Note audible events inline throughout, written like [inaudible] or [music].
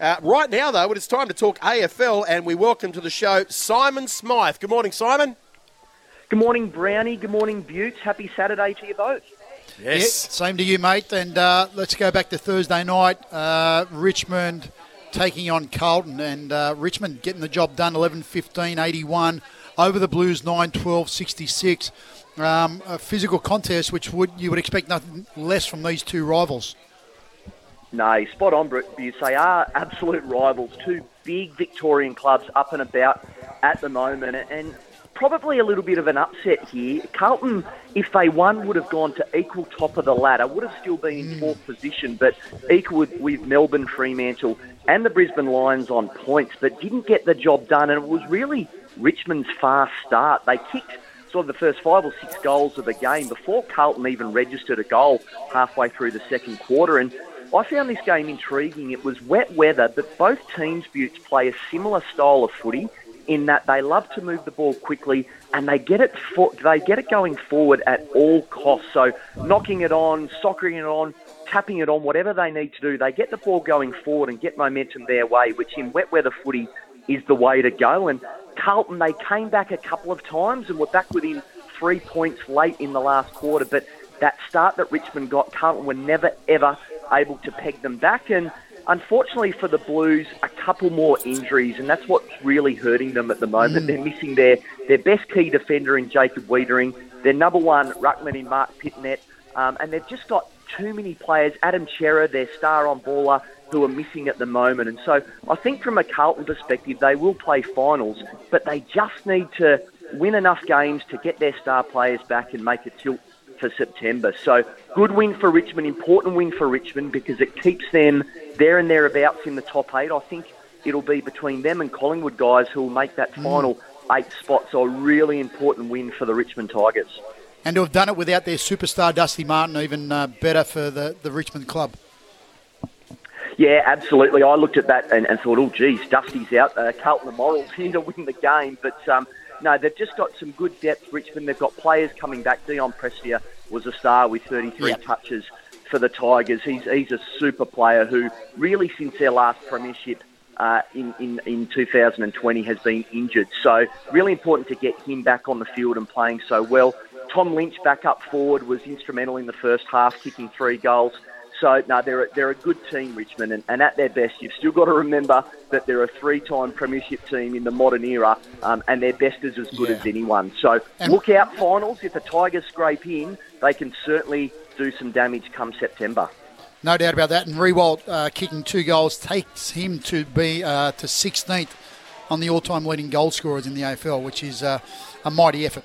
Uh, right now, though, it is time to talk AFL, and we welcome to the show Simon Smythe. Good morning, Simon. Good morning, Brownie. Good morning, Buttes. Happy Saturday to you both. Yes. Yeah, same to you, mate. And uh, let's go back to Thursday night. Uh, Richmond taking on Carlton, and uh, Richmond getting the job done 11 15 81 over the Blues 9 12 66. Um, a physical contest, which would you would expect nothing less from these two rivals. No, spot on, Bruce. They are absolute rivals. Two big Victorian clubs up and about at the moment, and probably a little bit of an upset here. Carlton, if they won, would have gone to equal top of the ladder, would have still been in mm. fourth position, but equal with, with Melbourne, Fremantle, and the Brisbane Lions on points, but didn't get the job done, and it was really Richmond's fast start. They kicked sort of the first five or six goals of the game before Carlton even registered a goal halfway through the second quarter, and I found this game intriguing. It was wet weather, but both teams, Buttes, play a similar style of footy in that they love to move the ball quickly and they get it for, they get it going forward at all costs. So knocking it on, soccering it on, tapping it on, whatever they need to do, they get the ball going forward and get momentum their way, which in wet weather footy is the way to go. And Carlton, they came back a couple of times and were back within three points late in the last quarter, but that start that Richmond got, Carlton were never ever able to peg them back. And unfortunately for the Blues, a couple more injuries, and that's what's really hurting them at the moment. Mm. They're missing their, their best key defender in Jacob Weitering, their number one ruckman in Marc Pittonet, um, and they've just got too many players. Adam Cerra, their star on baller, who are missing at the moment. And so I think from a Carlton perspective, they will play finals, but they just need to win enough games to get their star players back and make a tilt for September. So good win for Richmond, important win for Richmond because it keeps them there and thereabouts in the top eight. I think it'll be between them and Collingwood guys who will make that mm. final eight spot. So a really important win for the Richmond Tigers. And to have done it without their superstar Dusty Martin, even uh, better for the, the Richmond club. Yeah, absolutely. I looked at that and, and thought, oh, geez, Dusty's out. Uh, Carlton and Morals [laughs] here to win the game. But um, no, they've just got some good depth, Richmond. They've got players coming back. Dion Prestia was a star with 33 yep. touches for the Tigers. He's, he's a super player who really, since their last premiership uh, in, in, in 2020, has been injured. So really important to get him back on the field and playing so well. Tom Lynch back up forward was instrumental in the first half, kicking three goals. So, no, they're a, they're a good team, Richmond, and, and at their best, you've still got to remember that they're a three-time premiership team in the modern era, um, and their best is as good yeah. as anyone. So, and look out finals. If the Tigers scrape in, they can certainly do some damage come September. No doubt about that. And Riewoldt uh, kicking two goals takes him to be uh, to 16th on the all-time leading goal scorers in the AFL, which is uh, a mighty effort.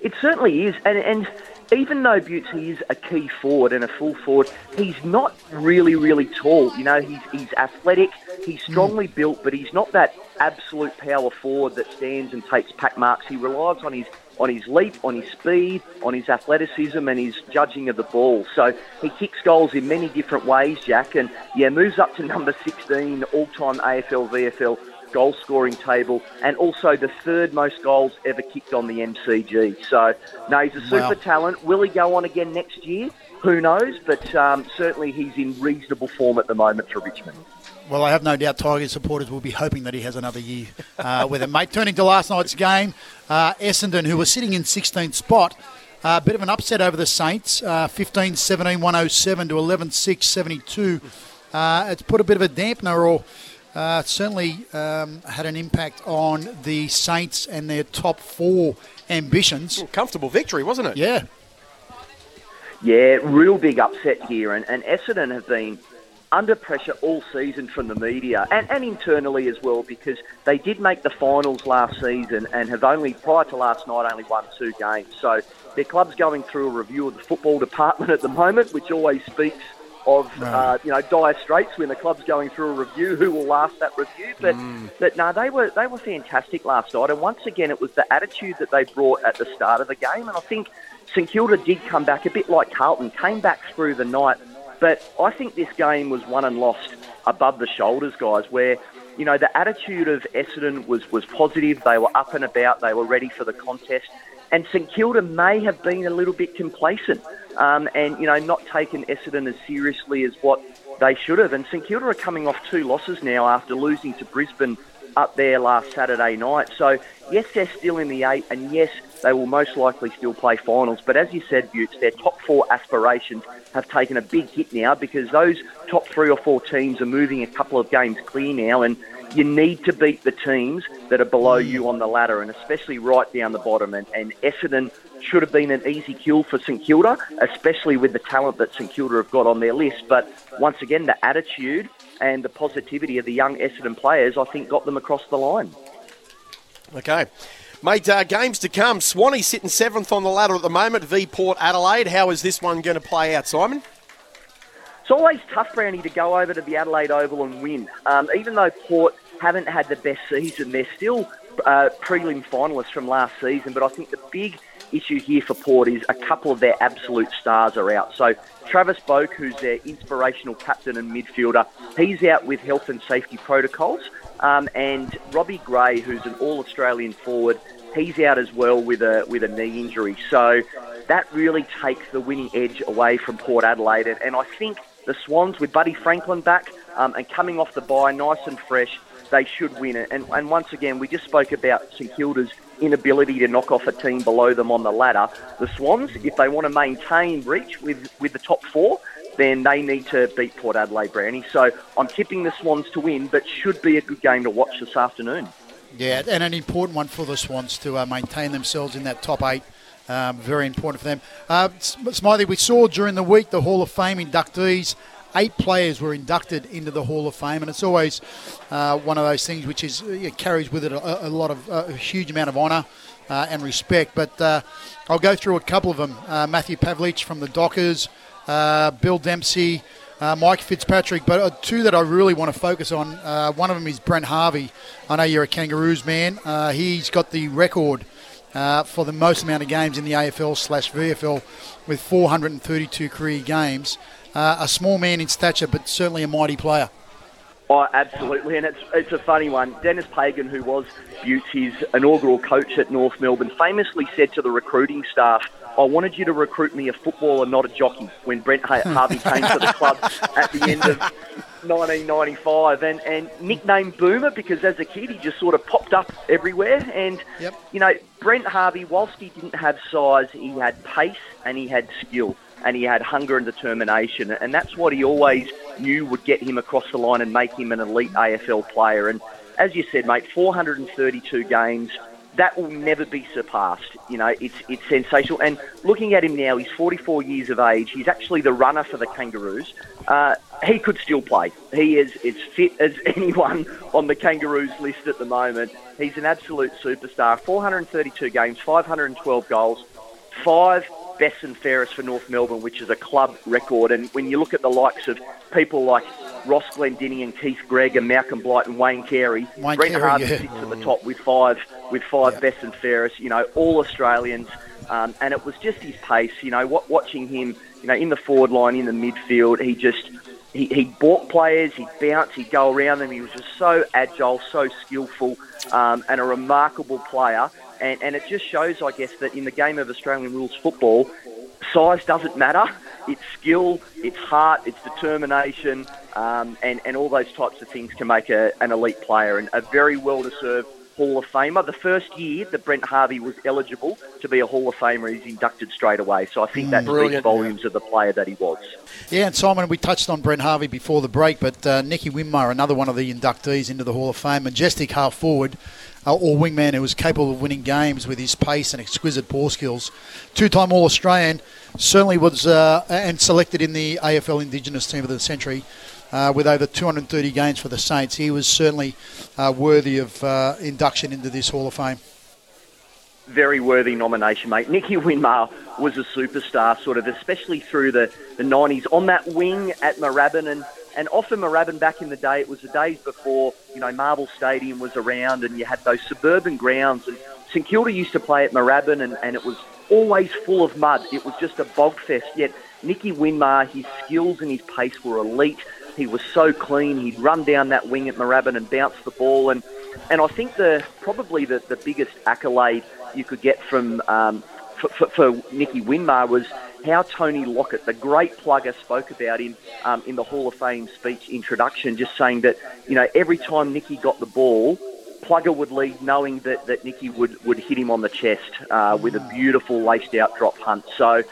It certainly is, and and even though Buttes is a key forward and a full forward, he's not really, really tall. You know, he's, he's athletic, he's hmm. strongly mm. built, but he's not that absolute power forward that stands and takes pack marks. He relies on his on his leap, on his speed, on his athleticism, and his judging of the ball. So he kicks goals in many different ways, Jack, and yeah, moves up to number 16 all-time AFL VFL goal scoring table and also the third most goals ever kicked on the MCG. So, no, he's a super wow. talent. Will he go on again next year? Who knows? But um, certainly he's in reasonable form at the moment for Richmond. Well, I have no doubt Tigers supporters will be hoping that he has another year uh, with it, mate. Turning to last night's game, uh, Essendon, who were sitting in 16th spot, a uh, bit of an upset over the Saints, uh, 15 17 107 to 11 6 72. Uh, it's put a bit of a dampener or uh, certainly um, had an impact on the Saints and their top four ambitions. Well, comfortable victory, wasn't it? Yeah. Yeah, real big upset here. And, and Essendon have been under pressure all season from the media and, and internally as well because they did make the finals last season and have only, prior to last night, only won two games. So their club's going through a review of the football department at the moment, which always speaks of uh, you know dire straits when the club's going through a review. Who will last that review? But mm. but no, they were they were fantastic last night. And once again, it was the attitude that they brought at the start of the game. And I think St Kilda did come back a bit like Carlton, came back through the night. But I think this game was won and lost above the shoulders, guys. Where you know the attitude of Essendon was was positive. They were up and about. They were ready for the contest. And St Kilda may have been a little bit complacent um, and, you know, not taken Essendon as seriously as what they should have. And St Kilda are coming off two losses now after losing to Brisbane up there last Saturday night. So, yes, they're still in the eight, and yes, they will most likely still play finals. But as you said, Butts, their top four aspirations have taken a big hit now because those top three or four teams are moving a couple of games clear now, and you need to beat the teams that are below you on the ladder, and especially right down the bottom. And, and Essendon should have been an easy kill for St Kilda, especially with the talent that St Kilda have got on their list. But once again, the attitude and the positivity of the young Essendon players, I think, got them across the line. Okay. Mate, uh, games to come. Swanee sitting seventh on the ladder at the moment, v Port Adelaide. How is this one going to play out, Simon? It's always tough, Brownie, to go over to the Adelaide Oval and win. Um, even though Port haven't had the best season, they're still uh, prelim finalists from last season. But I think the big issue here for Port is a couple of their absolute stars are out. So Travis Boak, who's their inspirational captain and midfielder, he's out with health and safety protocols. Um, and Robbie Gray, who's an All-Australian forward, he's out as well with a with a knee injury. So that really takes the winning edge away from Port Adelaide. And, and I think the Swans, with Buddy Franklin back um, and coming off the bye, nice and fresh, they should win it. And, and once again, we just spoke about St Kilda's inability to knock off a team below them on the ladder. The Swans, if they want to maintain reach with, with the top four, then they need to beat Port Adelaide Brownie. So I'm tipping the Swans to win, but should be a good game to watch this afternoon. Yeah, and an important one for the Swans to uh, maintain themselves in that top eight. Um, very important for them. Uh, Smiley, we saw during the week the Hall of Fame inductees. Eight players were inducted into the Hall of Fame, and it's always uh, one of those things which is carries with it a, a lot of a huge amount of honour uh, and respect. But uh, I'll go through a couple of them. Uh, Matthew Pavlich from the Dockers, Bill Dempsey. Uh, Mike Fitzpatrick, but uh, two that I really want to focus on. Uh, one of them is Brent Harvey. I know you're a Kangaroos man. he's got the record uh, for the most amount of games in the AFL slash VFL with 432 career games. Uh, a small man in stature, but certainly a mighty player. Oh, absolutely, and it's it's a funny one. Dennis Pagan, who was Butts' inaugural coach at North Melbourne, famously said to the recruiting staff, "I wanted you to recruit me a footballer, not a jockey." When Brent Harvey came to the club at the end of 1995, and, and nicknamed Boomer because as a kid he just sort of popped up everywhere. And, yep. you know, Brent Harvey, whilst he didn't have size, he had pace and he had skill and he had hunger and determination. And that's what he always knew would get him across the line and make him an elite AFL player. And as you said, mate, 432 games, that will never be surpassed. You know, it's it's sensational. And looking at him now, he's 44 years of age. He's actually the runner for the Kangaroos. Uh, he could still play. He is as fit as [laughs] anyone on the Kangaroos list at the moment. He's an absolute superstar. 432 games, 512 goals, five best and fairest for North Melbourne, which is a club record. And when you look at the likes of people like Ross Glendinning and Keith Greig and Malcolm Blight and Wayne Carey. Wayne Brent Carey, yeah. sits at the top with five with five yeah. best and fairest. You know, all Australians, um, and it was just his pace. You know, watching him, you know, in the forward line, in the midfield, he just he, he bought players, he'd bounce, he'd go around them. He was just so agile, so skillful, um, and a remarkable player. And, and it just shows, I guess, that in the game of Australian rules football, size doesn't matter. It's skill, it's heart, it's determination, um, and, and all those types of things can make a, an elite player and a very well deserved Hall of Famer. The first year that Brent Harvey was eligible to be a Hall of Famer, he's inducted straight away. So I think that Brilliant. speaks volumes of the player that he was. Yeah, and Simon, we touched on Brent Harvey before the break, but uh, Nicky Winmar, another one of the inductees into the Hall of Fame, majestic half forward. Uh, or wingman who was capable of winning games with his pace and exquisite ball skills. Two-time All-Australian, certainly was uh, and selected in the AFL Indigenous Team of the Century uh, with over 230 games for the Saints. He was certainly uh, worthy of uh, induction into this Hall of Fame. Very worthy nomination, mate. Nicky Winmar was a superstar, sort of, especially through the, the 90s. On that wing at Moorabbin, and, and often Moorabbin back in the day, it was the days before, you know, Marvel Stadium was around and you had those suburban grounds. And St Kilda used to play at Moorabbin and, and it was always full of mud. It was just a bog fest. Yet Nicky Winmar, his skills and his pace were elite. He was so clean. He'd run down that wing at Moorabbin and bounce the ball. And and I think the probably the, the biggest accolade you could get from um, for, for, for Nicky Winmar was how Tony Lockett, the great plugger, spoke about him um, in the Hall of Fame speech introduction, just saying that, you know, every time Nicky got the ball, Plugger would lead knowing that, that Nicky would, would hit him on the chest uh, with a beautiful laced out drop punt. So,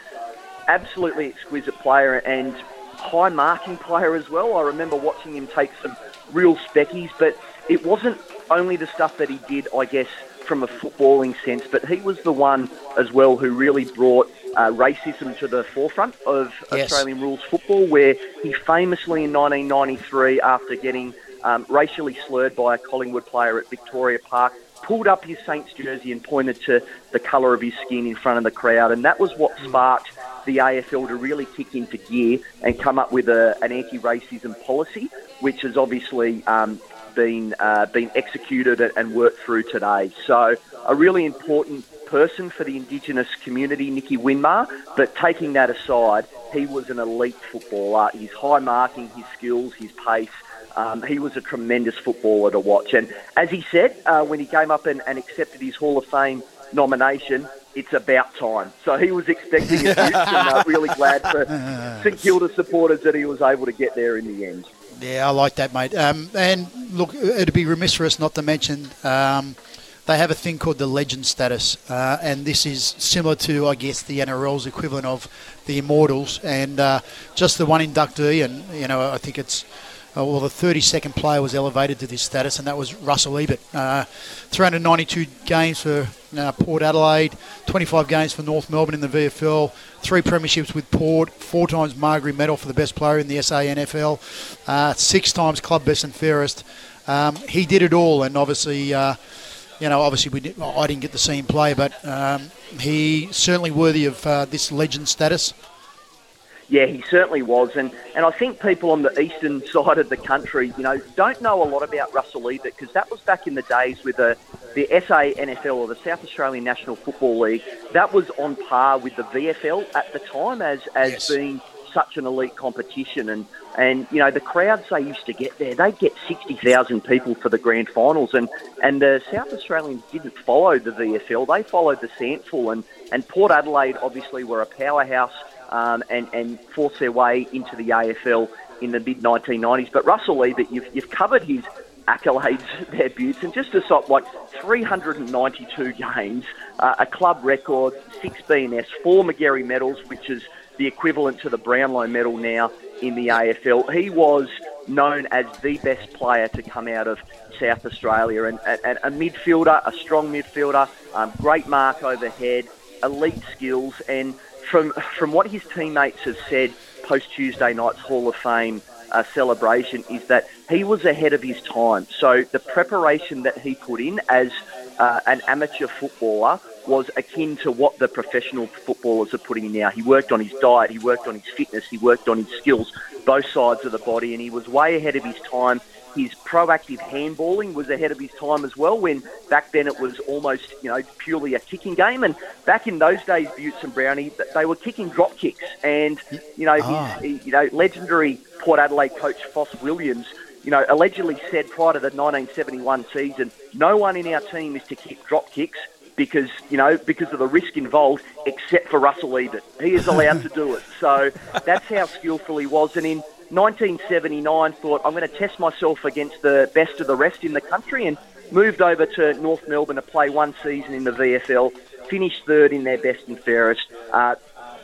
absolutely exquisite player and high marking player as well. I remember watching him take some real speckies, but it wasn't only the stuff that he did, I guess, from a footballing sense, but he was the one as well who really brought uh, racism to the forefront of yes. Australian rules football, where he famously in 1993, after getting um, racially slurred by a Collingwood player at Victoria Park, pulled up his Saints jersey and pointed to the colour of his skin in front of the crowd, and that was what sparked the AFL to really kick into gear and come up with a, an anti-racism policy, which has obviously um, been uh, been executed and worked through today. So a really important person for the Indigenous community, Nicky Winmar. But taking that aside, he was an elite footballer. His high marking, his skills, his pace. Um, he was a tremendous footballer to watch. And as he said uh, when he came up and, and accepted his Hall of Fame nomination, it's about time. So he was expecting it, [laughs] and uh, really glad for [laughs] St Kilda supporters that he was able to get there in the end. Yeah, I like that, mate. Um, and look, it'd be remiss for us not to mention um, they have a thing called the legend status, uh, and this is similar to, I guess, the NRL's equivalent of the Immortals, and uh, just the one inductee, and you know, I think it's uh, well, the 32nd player was elevated to this status, and that was Russell Ebert. Uh, 392 games for uh, Port Adelaide, 25 games for North Melbourne in the VFL, three premierships with Port, four times Magarey Medal for the best player in the SANFL, uh, six times club best and fairest. Um, he did it all, and obviously, uh, you know, obviously we did, I didn't get to see him play, but um, he certainly worthy of uh, this legend status. Yeah, he certainly was, and and I think people on the eastern [laughs] side of the country, you know, don't know a lot about Russell Ebert because that was back in the days with the the SA NFL or the South Australian National Football League. That was on par with the VFL at the time as as yes. being such an elite competition, and and you know the crowds they used to get there, they'd get sixty thousand people for the grand finals, and and the South Australians didn't follow the VFL, they followed the SANFL, and and Port Adelaide obviously were a powerhouse um, and, and force their way into the AFL in the mid 1990s. But Russell Ebert, you've, you've covered his accolades [laughs] there, Butts, and just to stop, like 392 games, uh, a club record, six BNS, four Magarey medals, which is the equivalent to the Brownlow medal now in the AFL. He was known as the best player to come out of South Australia and, and a midfielder, a strong midfielder, um, great mark overhead, elite skills, and from from what his teammates have said post Tuesday night's Hall of Fame uh, celebration is that he was ahead of his time. So the preparation that he put in as uh, an amateur footballer was akin to what the professional footballers are putting in now. He worked on his diet, he worked on his fitness, he worked on his skills, both sides of the body, and he was way ahead of his time his proactive handballing was ahead of his time as well. When back then it was almost you know purely a kicking game, and back in those days, Butts and Brownie they were kicking drop kicks, and you know ah. his you know legendary Port Adelaide coach Foss Williams. You know, allegedly said prior to the 1971 season, no one in our team is to kick drop kicks because you know because of the risk involved, except for Russell Ebert. He is allowed to do it. So [laughs] that's how skillful he was. And in 1979 thought I'm going to test myself against the best of the rest in the country and moved over to North Melbourne to play one season in the VFL, finished third in their best and fairest. Uh,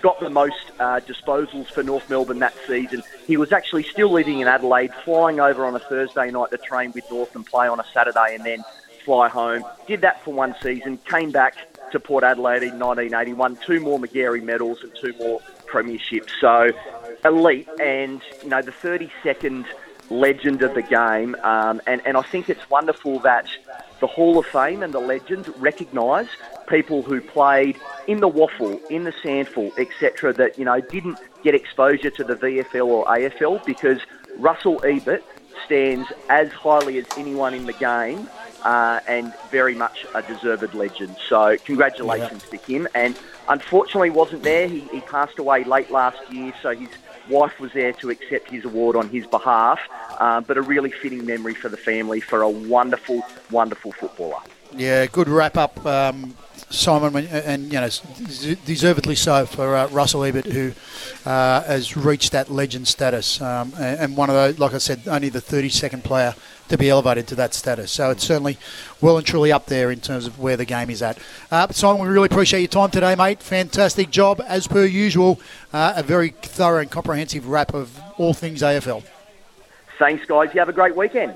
got the most uh, disposals for North Melbourne that season. He was actually still living in Adelaide, flying over on a Thursday night to train with North and play on a Saturday and then fly home. Did that for one season, came back to Port Adelaide in 1981, two more Magarey medals and two more premierships. So elite and, you know, the 32nd legend of the game. Um, and, and I think it's wonderful that the Hall of Fame and the legends recognise people who played in the waffle, in the SANFL, etc., that, you know, didn't get exposure to the VFL or AFL because Russell Ebert stands as highly as anyone in the game uh, and very much a deserved legend. So congratulations yeah. to him. And unfortunately wasn't there. He, he passed away late last year, so his Wife was there to accept his award on his behalf, uh, but a really fitting memory for the family for a wonderful, wonderful footballer. Yeah, good wrap up, um, Simon, and, you know, deservedly so for uh, Russell Ebert, who uh, has reached that legend status, um, and, and, one of those, like I said, only the 32nd player to be elevated to that status. So it's certainly well and truly up there in terms of where the game is at. Uh, Simon, we really appreciate your time today, mate. Fantastic job as per usual. Uh, a very thorough and comprehensive wrap of all things AFL. Thanks, guys. You have a great weekend.